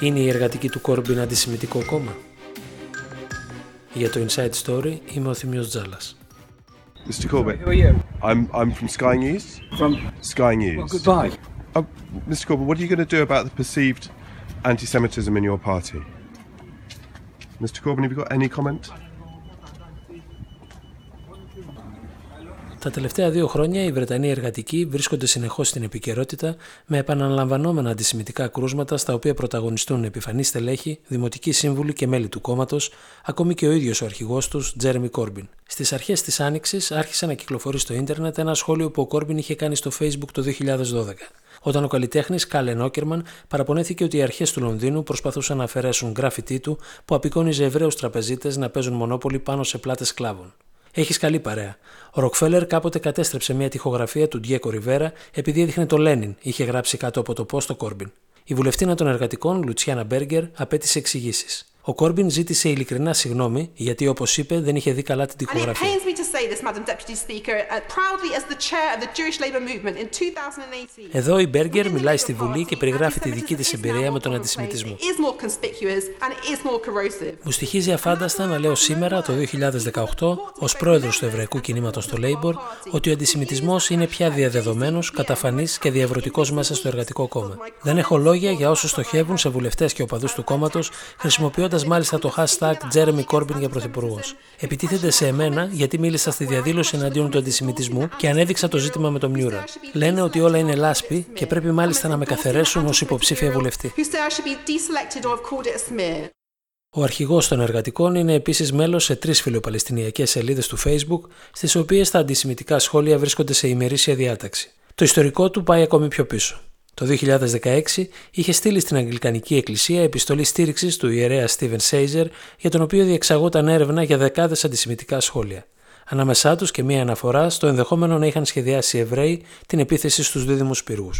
Είναι η εργατική του Κόρμπιν αντισημιτικό κόμμα. Για το Inside Story είμαι ο Θημίος Τζάλας. Mr. Corbett, Who are you? I'm, I'm from Sky News. From Sky News. well, goodbye. Oh, Mr. Corbett, what are you going to do about the perceived anti Semitism in your party? Mr. Corbyn, have you got any comment? Τα τελευταία δύο χρόνια οι Βρετανοί εργατικοί βρίσκονται συνεχώς στην επικαιρότητα με επαναλαμβανόμενα αντισημιτικά κρούσματα στα οποία πρωταγωνιστούν επιφανεί στελέχοι, δημοτικοί σύμβουλοι και μέλη του κόμματος, ακόμη και ο ίδιος ο αρχηγός τους, Τζέρεμι Κόρμπιν. Στις αρχές της Άνοιξης άρχισε να κυκλοφορεί στο ίντερνετ ένα σχόλιο που ο Κόρμπιν είχε κάνει στο Facebook το 2012 όταν ο καλλιτέχνης Κάλεν Όκερμαν παραπονέθηκε ότι οι αρχές του Λονδίνου προσπαθούσαν να αφαιρέσουν γκράφιτί του που απεικόνιζε Εβραίου τραπεζίτες να παίζουν μονόπολη πάνω σε πλάτες σκλάβων. Έχεις καλή παρέα. Ο Ροκφέλλερ κάποτε κατέστρεψε μια τοιχογραφία του Ντιέκο Ριβέρα επειδή έδειχνε το Λένιν, είχε γράψει κάτω από το πώ το Κόρμπιν. Η βουλευτήνα των εργατικών, Λουτσιάνα Μπέργκερ, απέτησε εξηγήσεις. Ο Κόρμπιν ζήτησε ειλικρινά συγγνώμη γιατί, όπως είπε, δεν είχε δει καλά την And it τοιχογραφία. pains me to say this, Madam Deputy Speaker, uh, proudly as the chair of the Jewish Labour Movement in 2018. Εδώ η Μπέργκερ μιλάει στη Βουλή και περιγράφει τη δική της εμπειρία με τον αντισημιτισμό. It is more conspicuous and it is more corrosive. Μου στοιχίζει αφάνταστα να λέω σήμερα, το 2018, ως πρόεδρος του Εβραϊκού Κινήματος στο Labour, ότι ο αντισημιτισμός είναι πια διαδεδομένος, καταφανής και διαβρωτικός μέσα στο εργατικό κόμμα. Δεν έχω λόγια για όσους στοχεύουν σε βουλευτές και οπαδούς του κόμματος, χρησιμοποιώντας μάλιστα το hashtag Jeremy Corbyn για πρωθυπουργός. Επιτίθενται σε εμένα γιατί μίλησα στη διαδήλωση εναντίον του αντισημιτισμού και ανέδειξα το ζήτημα με το Μιούρα. Λένε ότι όλα είναι λάσπη και πρέπει μάλιστα να με καθαρέσουν ως υποψήφια βουλευτή. Who say I should be deselected or have called it a smear. Ο αρχηγός των εργατικών είναι επίσης μέλος σε τρεις φιλοπαλαιστινιακές σελίδες του Facebook, στις οποίες τα αντισημιτικά σχόλια βρίσκονται σε ημερήσια διάταξη. Το ιστορικό του πάει ακόμη πιο πίσω. Το 2016 είχε στείλει στην Αγγλικανική Εκκλησία επιστολή στήριξης του ιερέα Στίβεν Σέιζερ, για τον οποίο διεξαγόταν έρευνα για δεκάδες αντισημιτικά σχόλια. Ανάμεσά τους και μία αναφορά στο ενδεχόμενο να είχαν σχεδιάσει οι Εβραίοι την επίθεση στους δίδυμους πυργού.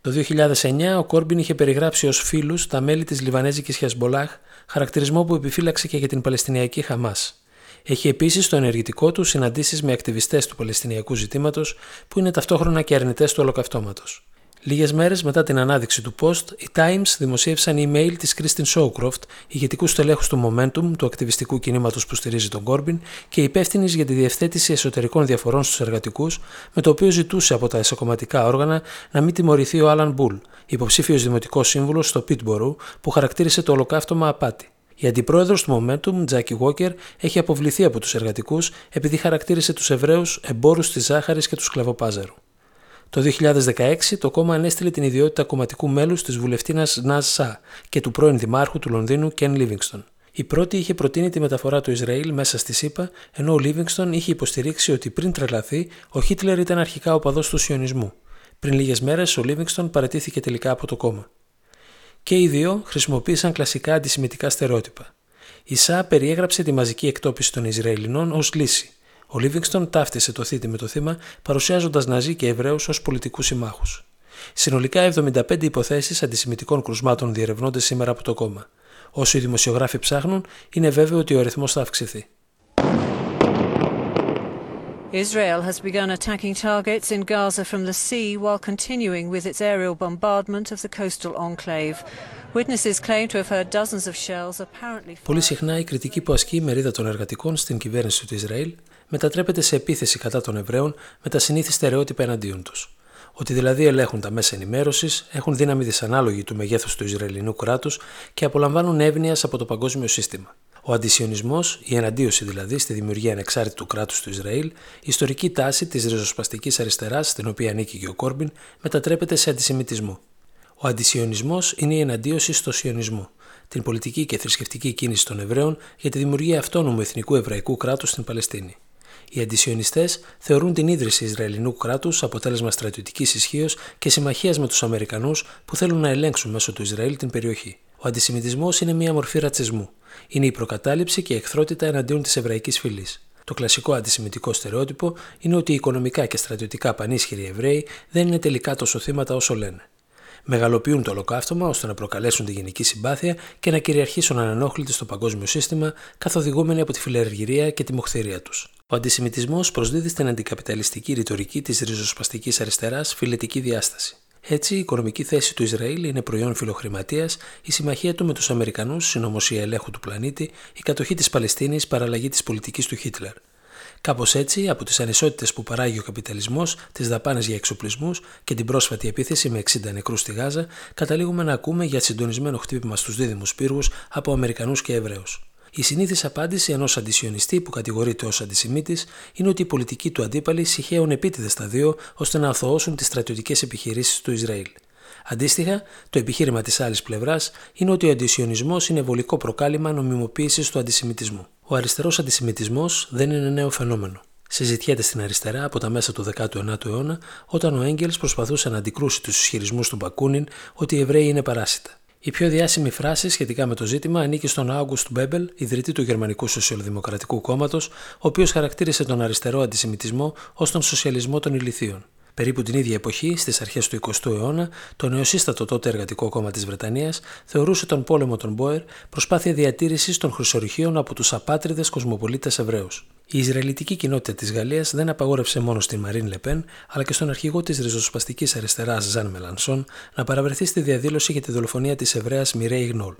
Το 2009 ο Κόρμπιν είχε περιγράψει ως φίλους τα μέλη της Λιβανέζικης Χεσμολάχ, χαρακτηρισμό που επιφύλαξε και για την Παλαιστινιακή Χαμάς. Έχει επίσης στο ενεργητικό του συναντήσεις με ακτιβιστές του Παλαιστινιακού ζητήματος που είναι ταυτόχρονα και αρνητές του ολοκαυτώματος. Λίγες μέρες μετά την ανάδειξη του post, οι Times δημοσίευσαν email της Κρίστιν Σόουκροφτ, ηγετικού στελέχους του Momentum, του ακτιβιστικού κινήματος που στηρίζει τον Κόρμπιν και υπεύθυνης για τη διευθέτηση εσωτερικών διαφορών στους εργατικούς, με το οποίο ζητούσε από τα εσωκομματικά όργανα να μην τιμωρηθεί ο Άλαν Μπούλ, υποψήφιος δημοτικός σύμβουλος στο Πίτμπορου, που χαρακτήρισε το ολοκαύτωμα απάτη. Η αντιπρόεδρος του Momentum, Τζάκι Walker, έχει αποβληθεί από τους εργατικούς επειδή χαρακτήρισε τους Εβραίους εμπόρους της ζάχαρης και του σκλαβοπάζαρου. Το 2016 το κόμμα ανέστειλε την ιδιότητα κομματικού μέλους της βουλευτίνας Ναζ Σα και του πρώην δημάρχου του Λονδίνου Κεν Λίβινγκστον. Η πρώτη είχε προτείνει τη μεταφορά του Ισραήλ μέσα στη ΣΥΠΑ, ενώ ο Λίβινγκστον είχε υποστηρίξει ότι πριν τρελαθεί, ο Χίτλερ ήταν αρχικά οπαδό του Σιωνισμού. Πριν λίγες μέρες, ο Λίβινγκστον παρετήθηκε τελικά από το κόμμα. Και οι δύο χρησιμοποίησαν κλασικά αντισημιτικά στερεότυπα. Η ΣΑ περιέγραψε τη μαζική εκτόπιση των Ισραηλινών ως λύση. Ο Λίβινγκστον ταύτισε το θήτη με το θύμα, παρουσιάζοντας Ναζί και Εβραίους ως πολιτικούς συμμάχους. Συνολικά 75 υποθέσεις αντισημιτικών κρουσμάτων διερευνώνται σήμερα από το κόμμα. Όσο οι δημοσιογράφοι ψάχνουν, είναι βέβαιο ότι ο αριθμός θα αυξηθεί. Israel has begun attacking targets in Gaza from the sea while continuing with its aerial bombardment of the coastal enclave. Witnesses claim to have heard dozens of shells apparently Πολύ συχνά η κριτική που ασκεί η μερίδα των εργατικών στην κυβέρνηση του Ισραήλ μετατρέπεται σε επίθεση κατά των Εβραίων με τα συνήθι στερεότυπα εναντίον τους. Ότι δηλαδή ελέγχουν τα μέσα ενημέρωσης, έχουν δύναμη δυσανάλογη του μεγέθους του Ισραηλινού κράτους και απολαμβάνουν εύνοια από το παγκόσμιο σύστημα. Ο αντισιονισμός, η εναντίωση δηλαδή στη δημιουργία ανεξάρτητου κράτους του Ισραήλ, η ιστορική τάση της ριζοσπαστικής αριστεράς, στην οποία ανήκει και ο Κόρμπιν, μετατρέπεται σε αντισημιτισμό. Ο αντισιονισμός είναι η εναντίωση στο σιωνισμό, την πολιτική και θρησκευτική κίνηση των Εβραίων για τη δημιουργία αυτόνομου εθνικού εβραϊκού κράτους στην Παλαιστίνη. Οι αντισιονιστές θεωρούν την ίδρυση Ισραηλινού κράτους αποτέλεσμα στρατιωτικής ισχύως και συμμαχίας με τους Αμερικανούς που θέλουν να ελέγξουν μέσω του Ισραήλ την περιοχή. Ο αντισημιτισμός είναι μια μορφή ρατσισμού. Είναι η προκατάληψη και η εχθρότητα εναντίον της εβραϊκής φυλής. Το κλασικό αντισημιτικό στερεότυπο είναι ότι οι οικονομικά και στρατιωτικά πανίσχυροι Εβραίοι δεν είναι τελικά τόσο θύματα όσο λένε. Μεγαλοποιούν το ολοκαύτωμα ώστε να προκαλέσουν τη γενική συμπάθεια και να κυριαρχήσουν ανενόχλητοι στο παγκόσμιο σύστημα, καθοδηγούμενοι από τη φιλεργυρία και τη μοχθηρία τους. Ο αντισημιτισμός προσδίδει στην αντικαπιταλιστική ρητορική της ριζοσπαστικής αριστεράς φιλετική διάσταση. Έτσι, η οικονομική θέση του Ισραήλ είναι προϊόν φιλοχρηματίας, η συμμαχία του με τους Αμερικανούς, συνωμοσία ελέγχου του πλανήτη, η κατοχή της Παλαιστίνης, παραλλαγή της πολιτικής του Χίτλερ. Κάπως έτσι, από τις ανισότητες που παράγει ο καπιταλισμός, τις δαπάνες για εξοπλισμούς και την πρόσφατη επίθεση με 60 νεκρούς στη Γάζα, καταλήγουμε να ακούμε για συντονισμένο χτύπημα στους δίδυμους πύργους από Αμερικανούς και Εβραίους. Η συνήθις απάντηση ενός αντισιονιστή που κατηγορείται ως αντισημίτης είναι ότι οι πολιτικοί του αντίπαλοι συχαίουν επίτηδες τα δύο ώστε να αθωώσουν τις στρατιωτικές επιχειρήσεις του Ισραήλ. Αντίστοιχα, το επιχείρημα της άλλης πλευράς είναι ότι ο αντισιονισμός είναι βολικό προκάλημα νομιμοποίησης του αντισημιτισμού. Ο αριστερός αντισημιτισμός δεν είναι νέο φαινόμενο. Συζητιέται στην αριστερά από τα μέσα του 19ου αιώνα, όταν ο Έγκελς προσπαθούσε να αντικρούσει τους ισχυρισμούς του Μπακούνιν ότι οι Εβραίοι είναι παράσιτα. Η πιο διάσημη φράση σχετικά με το ζήτημα ανήκει στον Άγκουστ Μπέμπελ, ιδρυτή του Γερμανικού Σοσιαλδημοκρατικού Κόμματος, ο οποίος χαρακτήρισε τον αριστερό αντισημιτισμό ως τον σοσιαλισμό των ηλιθίων. Περίπου την ίδια εποχή, στις αρχές του 20ου αιώνα, το νεοσύστατο τότε Εργατικό Κόμμα της Βρετανίας θεωρούσε τον πόλεμο των Μπόερ προσπάθεια διατήρησης των χρυσορυχείων από τους απάτριδες κοσμοπολίτες Εβραίους. Η Ισραηλιτική κοινότητα της Γαλλίας δεν απαγόρευσε μόνο στην Μαρίν Λεπέν, αλλά και στον αρχηγό της ριζοσπαστικής αριστεράς Ζαν Μελανσόν να παραβρεθεί στη διαδήλωση για τη δολοφονία της Εβραίας Μιρέη Γνόλ.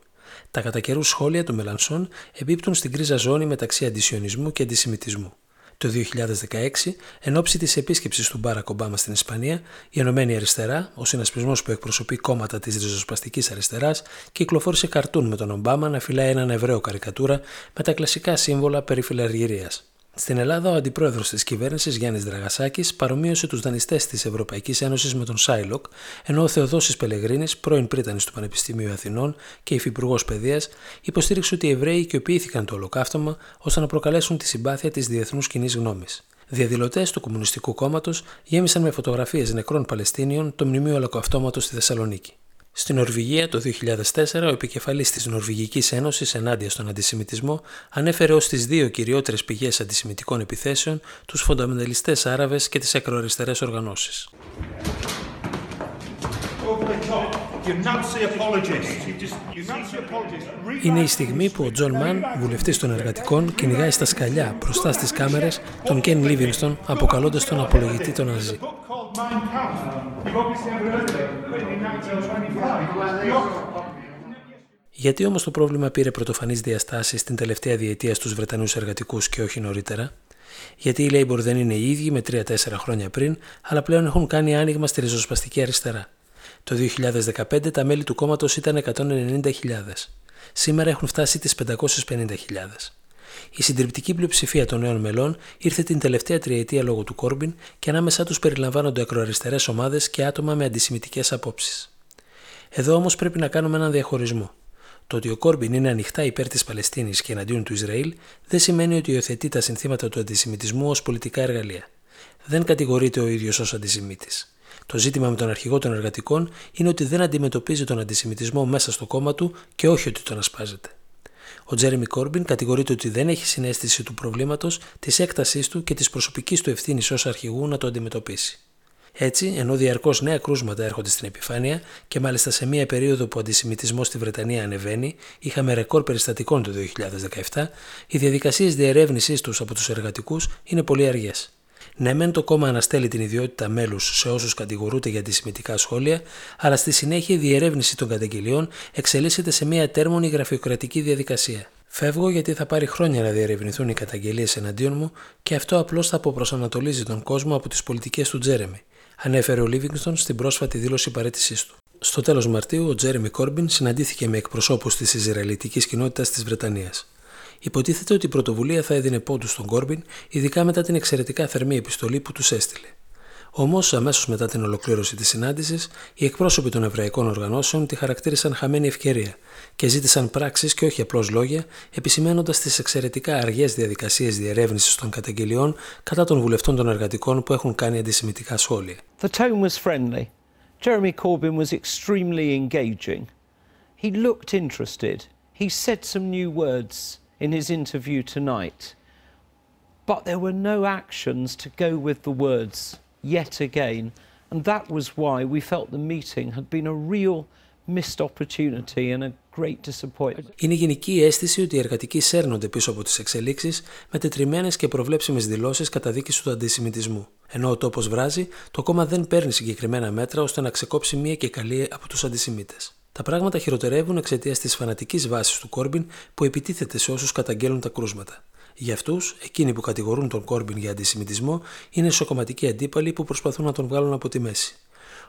Τα κατά καιρούς σχόλια του Μελανσόν εμπίπτουν στην κρίζα ζώνη μεταξύ αντισιονισμού και αντισημιτισμού. Το 2016, εν ώψη της επίσκεψης του Μπάρακ Ομπάμα στην Ισπανία, η Ενωμένη Αριστερά, ο συνασπισμός που εκπροσωπεί κόμματα της ριζοσπαστικής αριστεράς, κυκλοφόρησε καρτούν με τον Ομπάμα να φυλάει έναν Εβραίο καρικατούρα με τα κλασικά σύμβολα περί φιλαργυρίας. Στην Ελλάδα, ο αντιπρόεδρος της κυβέρνησης Γιάννης Δραγασάκης παρομοίωσε τους δανειστές της Ευρωπαϊκής Ένωσης με τον Σάιλοκ, ενώ ο Θεοδόσης Πελεγρίνη, πρώην πρίτανης του Πανεπιστημίου Αθηνών και υφυπουργός παιδείας, υποστήριξε ότι οι Εβραίοι οικειοποιήθηκαν το ολοκαύτωμα ώστε να προκαλέσουν τη συμπάθεια της διεθνούς κοινής γνώμης. Διαδηλωτές του Κομμουνιστικού Κόμματος γέμισαν με φωτογραφίες νεκρών Παλαιστίνιων το μνημείο ολοκαυτώματος στη Θεσσαλονίκη. Στην Νορβηγία το 2004 ο επικεφαλής της Νορβηγικής Ένωσης ενάντια στον αντισημιτισμό ανέφερε ως τις δύο κυριότερες πηγές αντισημιτικών επιθέσεων τους φονταμενταλιστές Άραβες και τις ακροαριστερές οργανώσεις. Είναι η στιγμή που ο Τζον Μαν, βουλευτής των εργατικών, κυνηγάει στα σκαλιά μπροστά στις κάμερες τον Κεν Λίβινστον, αποκαλώντας τον απολογητή των Ναζί. Γιατί όμως το πρόβλημα πήρε πρωτοφανείς διαστάσεις την τελευταία διετία στους Βρετανούς εργατικούς και όχι νωρίτερα; Γιατί οι Labour δεν είναι οι ίδιοι με 3-4 χρόνια πριν, αλλά πλέον έχουν κάνει άνοιγμα στη ριζοσπαστική αριστερά. Το 2015 τα μέλη του κόμματος ήταν 190.000. Σήμερα έχουν φτάσει τις 550.000. Η συντριπτική πλειοψηφία των νέων μελών ήρθε την τελευταία τριετία λόγω του Κόρμπιν και ανάμεσά τους περιλαμβάνονται ακροαριστερές ομάδες και άτομα με αντισημιτικές απόψεις. Εδώ όμως πρέπει να κάνουμε έναν διαχωρισμό. Το ότι ο Κόρμπιν είναι ανοιχτά υπέρ της Παλαιστίνης και εναντίον του Ισραήλ δεν σημαίνει ότι υιοθετεί τα συνθήματα του αντισημιτισμού ως πολιτικά εργαλεία. Δεν κατηγορείται ο ίδιος ως αντισημίτης. Το ζήτημα με τον αρχηγό των εργατικών είναι ότι δεν αντιμετωπίζει τον αντισημιτισμό μέσα στο κόμμα του και όχι ότι τον ασπάζεται. Ο Τζέρεμι Κόρμπιν κατηγορείται ότι δεν έχει συνέστηση του προβλήματος, της έκτασής του και της προσωπικής του ευθύνης ως αρχηγού να το αντιμετωπίσει. Έτσι, ενώ διαρκώς νέα κρούσματα έρχονται στην επιφάνεια και μάλιστα σε μια περίοδο που ο αντισημιτισμός στη Βρετανία ανεβαίνει, είχαμε ρεκόρ περιστατικών το 2017, οι διαδικασίες διερεύνησή τους από τους εργατικούς είναι πολύ αργές. Ναι, μεν το κόμμα αναστέλει την ιδιότητα μέλους σε όσους κατηγορούνται για αντισημιτικά σχόλια, αλλά στη συνέχεια η διερεύνηση των καταγγελιών εξελίσσεται σε μια τέρμονη γραφειοκρατική διαδικασία. Φεύγω γιατί θα πάρει χρόνια να διερευνηθούν οι καταγγελίες εναντίον μου και αυτό απλώς θα αποπροσανατολίζει τον κόσμο από τις πολιτικές του Τζέρεμι, ανέφερε ο Λίβινγκστον στην πρόσφατη δήλωση παρέτησής του. Στο τέλος Μαρτίου, ο Τζέρεμι Κόρμπιν συναντήθηκε με εκπροσώπους της Ισραηλιτικής κοινότητας της Βρετανίας. Υποτίθεται ότι η πρωτοβουλία θα έδινε πόντους στον Κόρμπιν, ειδικά μετά την εξαιρετικά θερμή επιστολή που τους έστειλε. Όμως, αμέσως μετά την ολοκλήρωση της συνάντησης, οι εκπρόσωποι των εβραϊκών οργανώσεων τη χαρακτήρισαν χαμένη ευκαιρία και ζήτησαν πράξεις και όχι απλώς λόγια, επισημένοντας τις εξαιρετικά αργές διαδικασίες διερεύνησης των καταγγελιών κατά των βουλευτών των εργατικών που έχουν κάνει αντισημιτικά σχόλια. The tone was friendly. Jeremy Corbyn was extremely engaging. He looked interested. He said some new words in his interview tonight. But there were no actions to go with the words yet again. And that was why we felt the meeting had been a real missed opportunity and a great disappointment. Είναι η γενική αίσθηση ότι οι εργατικοί σέρνονται πίσω από τις εξελίξεις με τετριμένες και προβλέψιμες δηλώσεις καταδίκηση του αντισημιτισμού. Ενώ ο τόπος βράζει, το κόμμα δεν παίρνει συγκεκριμένα μέτρα ώστε να ξεκόψει μία και καλή από τους αντισημίτες. Τα πράγματα χειροτερεύουν εξαιτίας της φανατικής βάσης του Κόρμπιν που επιτίθεται σε όσους καταγγέλουν τα κρούσματα. Για αυτούς, εκείνοι που κατηγορούν τον Κόρμπιν για αντισημιτισμό είναι σοκοματικοί αντίπαλοι που προσπαθούν να τον βγάλουν από τη μέση.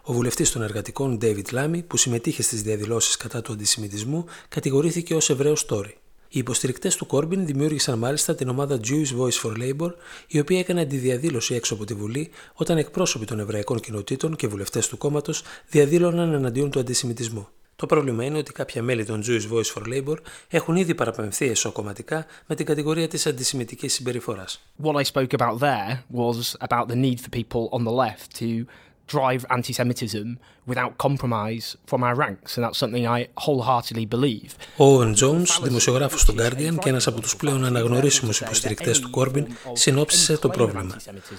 Ο βουλευτής των εργατικών David Λάμι, που συμμετείχε στις διαδηλώσεις κατά του αντισημιτισμού, κατηγορήθηκε ως Εβραίος Τόρι. Οι υποστηρικτές του Κόρμπιν δημιούργησαν μάλιστα την ομάδα Jewish Voice for Labour, η οποία έκανε αντιδιαδήλωση έξω από τη Βουλή όταν εκπρόσωποι των Εβραϊκών κοινοτήτων και βουλευτές του κόμματος διαδήλωναν εναντίον του αντισημιτισμού. Το πρόβλημα είναι ότι κάποια μέλη των Jewish Voice for Labour έχουν ήδη παραπεμφθεί εσωκομματικά με την κατηγορία της αντισημιτικής συμπεριφοράς. What I spoke about there was about the need for people on the left to drive anti-Semitism without compromise from our ranks, and that's something I wholeheartedly believe. Ο Owen Jones, δημοσιογράφος του Guardian και ένας από τους πλέον αναγνωρίσιμους υποστηρικτές του Κόρμπιν, συνόψισε το πρόβλημα.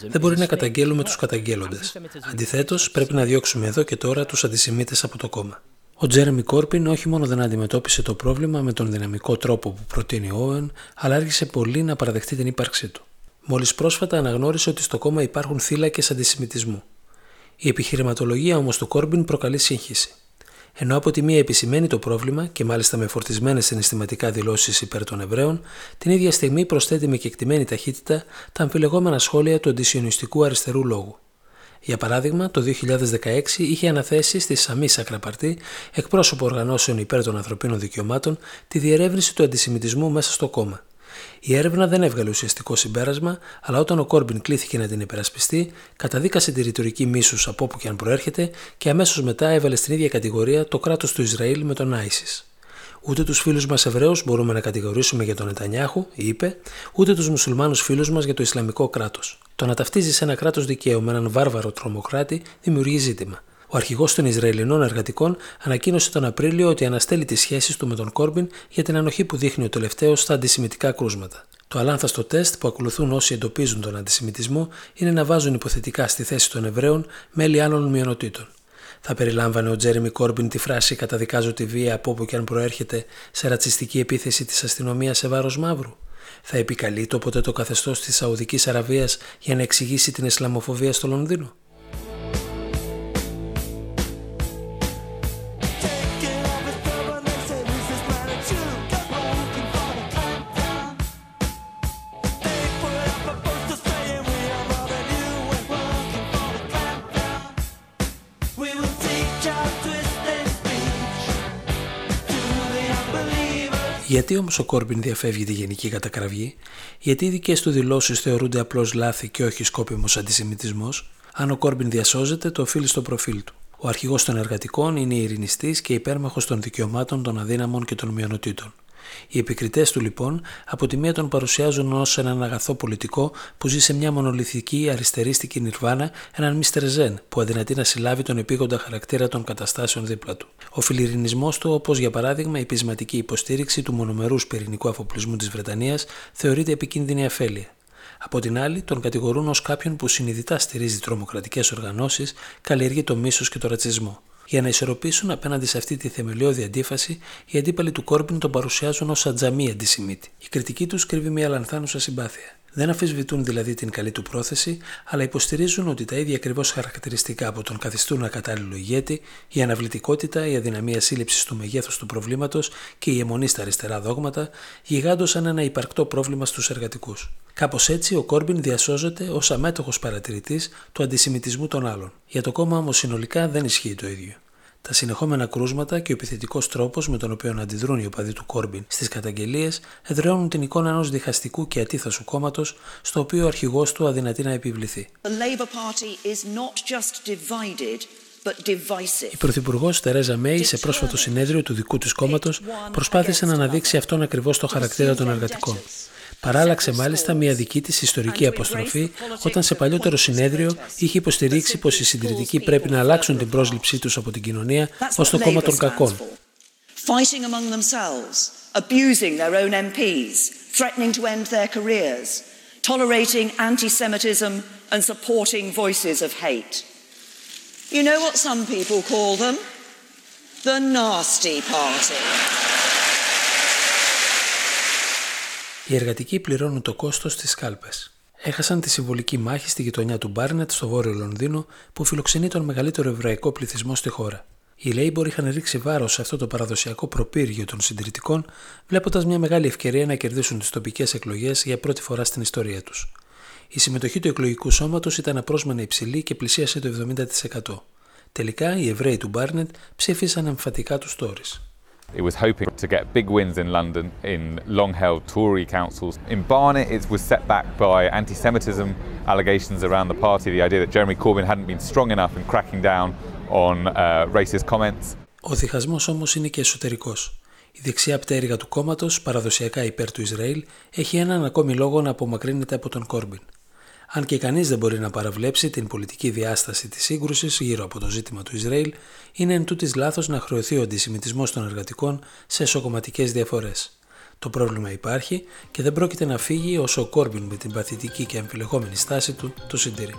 Δεν μπορεί να καταγγέλουμε τους καταγγέλλοντες. Αντιθέτως, πρέπει να διώξουμε εδώ και τώρα τους αντισημίτες από το κόμμα. Ο Τζέρεμι Κόρπιν όχι μόνο δεν αντιμετώπισε το πρόβλημα με τον δυναμικό τρόπο που προτείνει ο Όεν, αλλά άρχισε πολύ να παραδεχτεί την ύπαρξή του. Μόλις πρόσφατα αναγνώρισε ότι στο κόμμα υπάρχουν θύλακες αντισημιτισμού. Η επιχειρηματολογία όμως του Κόρμπιν προκαλεί σύγχυση. Ενώ από τη μία επισημαίνει το πρόβλημα και μάλιστα με φορτισμένες συναισθηματικά δηλώσεις υπέρ των Εβραίων, την ίδια στιγμή προσθέτει με κεκτημένη ταχύτητα τα αμφιλεγόμενα σχόλια του αντισιονιστικού αριστερού λόγου. Για παράδειγμα, το 2016 είχε αναθέσει στη Σαμί Σακραπαρτή, εκπρόσωπο οργανώσεων υπέρ των ανθρωπίνων δικαιωμάτων, τη διερεύνηση του αντισημιτισμού μέσα στο κόμμα. Η έρευνα δεν έβγαλε ουσιαστικό συμπέρασμα, αλλά όταν ο Κόρμπιν κλήθηκε να την υπερασπιστεί, καταδίκασε τη ρητορική μίσους από όπου και αν προέρχεται και αμέσως μετά έβαλε στην ίδια κατηγορία το κράτος του Ισραήλ με τον Άισις. Ούτε τους φίλους μας Εβραίους μπορούμε να κατηγορήσουμε για τον Νετανιάχου, είπε, ούτε τους μουσουλμάνους φίλους μας για το Ισλαμικό κράτος. Το να ταυτίζει ένα κράτος δικαίου με έναν βάρβαρο τρομοκράτη δημιουργεί ζήτημα. Ο αρχηγός των Ισραηλινών εργατικών ανακοίνωσε τον Απρίλιο ότι αναστέλει τις σχέσεις του με τον Κόρμπιν για την ανοχή που δείχνει ο τελευταίος στα αντισημιτικά κρούσματα. Το αλάνθαστο τεστ που ακολουθούν όσοι εντοπίζουν τον αντισημιτισμό είναι να βάζουν υποθετικά στη θέση των Εβραίων μέλη άλλων μειονοτήτων. Θα περιλάμβανε ο Τζέρεμι Κόρμπιν τη φράση Καταδικάζω τη βία από όπου και αν προέρχεται σε ρατσιστική επίθεση της αστυνομίας σε βάρος μαύρου. Θα επικαλεί το ποτέ το καθεστώς της Σαουδικής Αραβίας για να εξηγήσει την Ισλαμοφοβία στο Λονδίνο; Γιατί όμως ο Κόρμπιν διαφεύγει τη γενική κατακραυγή, γιατί οι δικές του δηλώσεις θεωρούνται απλώς λάθη και όχι σκόπιμος αντισημιτισμός, αν ο Κόρμπιν διασώζεται, το οφείλει στο προφίλ του. Ο αρχηγός των εργατικών είναι ειρηνιστής και υπέρμαχος των δικαιωμάτων των αδύναμων και των μειονοτήτων. Οι επικριτές του λοιπόν από τη μία τον παρουσιάζουν ως έναν αγαθό πολιτικό που ζει σε μια μονολυθική αριστερίστικη νιρβάνα, έναν Μίστερ Ζεν που αδυνατεί να συλλάβει τον επίγοντα χαρακτήρα των καταστάσεων δίπλα του. Ο φιλιρινισμός του, όπως για παράδειγμα η πεισματική υποστήριξη του μονομερούς πυρηνικού αφοπλισμού της Βρετανίας, θεωρείται επικίνδυνη αφέλεια. Από την άλλη, τον κατηγορούν ως κάποιον που συνειδητά στηρίζει τρομοκρατικές οργανώσεις, καλλιεργεί το μίσος και το ρατσισμό. Για να ισορροπήσουν απέναντι σε αυτή τη θεμελιώδη αντίφαση, οι αντίπαλοι του Κόρμπιν τον παρουσιάζουν ως ατζαμί αντισημίτη. Η κριτική τους κρύβει μια λανθάνουσα συμπάθεια. Δεν αφισβητούν δηλαδή την καλή του πρόθεση, αλλά υποστηρίζουν ότι τα ίδια ακριβώς χαρακτηριστικά που τον καθιστούν ακατάλληλο ηγέτη, η αναβλητικότητα, η αδυναμία σύλληψης του μεγέθους του προβλήματος και η αιμονή στα αριστερά δόγματα, γιγάντωσαν ένα υπαρκτό πρόβλημα στους εργατικούς. Κάπως έτσι, ο Κόρμπιν διασώζεται ως αμέτωχος παρατηρητής του αντισημιτισμού των άλλων. Για το κόμμα όμως συνολικά δεν ισχύει το ίδιο. Τα συνεχόμενα κρούσματα και ο επιθετικός τρόπος με τον οποίο αντιδρούν οι οπαδοί του Κόρμπιν στις καταγγελίες εδραιώνουν την εικόνα ενός διχαστικού και αντίθασου κόμματος, στο οποίο ο αρχηγός του αδυνατεί να επιβληθεί. Η Πρωθυπουργός Τερέζα Μέη, σε πρόσφατο συνέδριο του δικού της κόμματος, προσπάθησε να αναδείξει αυτόν ακριβώς το χαρακτήρα των εργατικών. Παράλλαξε μάλιστα μια δική της ιστορική αποστροφή όταν σε παλιότερο συνέδριο είχε υποστηρίξει πως οι συντηρητικοί πρέπει να αλλάξουν την πρόσληψή τους από την κοινωνία ως το κόμμα των κακών. Fighting among themselves, abusing their own MPs, threatening to end their careers, tolerating anti-Semitism and supporting voices of hate. You know what some people call them? the nasty party. Οι εργατικοί πληρώνουν το κόστος στις κάλπες. Έχασαν τη συμβολική μάχη στη γειτονιά του Μπάρνετ στο βόρειο Λονδίνο που φιλοξενεί τον μεγαλύτερο εβραϊκό πληθυσμό στη χώρα. Οι Labour είχαν ρίξει βάρος σε αυτό το παραδοσιακό προπύργιο των συντηρητικών, βλέποντας μια μεγάλη ευκαιρία να κερδίσουν τις τοπικές εκλογές για πρώτη φορά στην ιστορία τους. Η συμμετοχή του εκλογικού σώματος ήταν απρόσμενα υψηλή και πλησίασε το 70%. Τελικά, οι Εβραίοι του Μπάρνετ ψήφισαν εμφατικά τους Τόρις. It was hoping to get big wins in London in long-held Tory councils. In Barnet, it was set back by anti-Semitism allegations around the party, the idea that Jeremy Corbyn hadn't been strong enough in cracking down on uh, racist comments. Ο διχασμός όμως είναι και εσωτερικός. Η δεξιά πτέρυγα του κόμματος, παραδοσιακά υπέρ του Ισραήλ, έχει έναν ακόμη λόγο να απομακρύνεται από τον Κόρμπιν. αν και κανείς δεν μπορεί να παραβλέψει την πολιτική διάσταση της σύγκρουσης γύρω από το ζήτημα του Ισραήλ, είναι εν τούτης λάθος να χρεωθεί ο αντισημιτισμός των εργατικών σε εσωκομματικέ διαφορές. Το πρόβλημα υπάρχει και δεν πρόκειται να φύγει όσο ο Κόρμπιν με την παθητική και αμφιλεχόμενη στάση του το συντηρεί.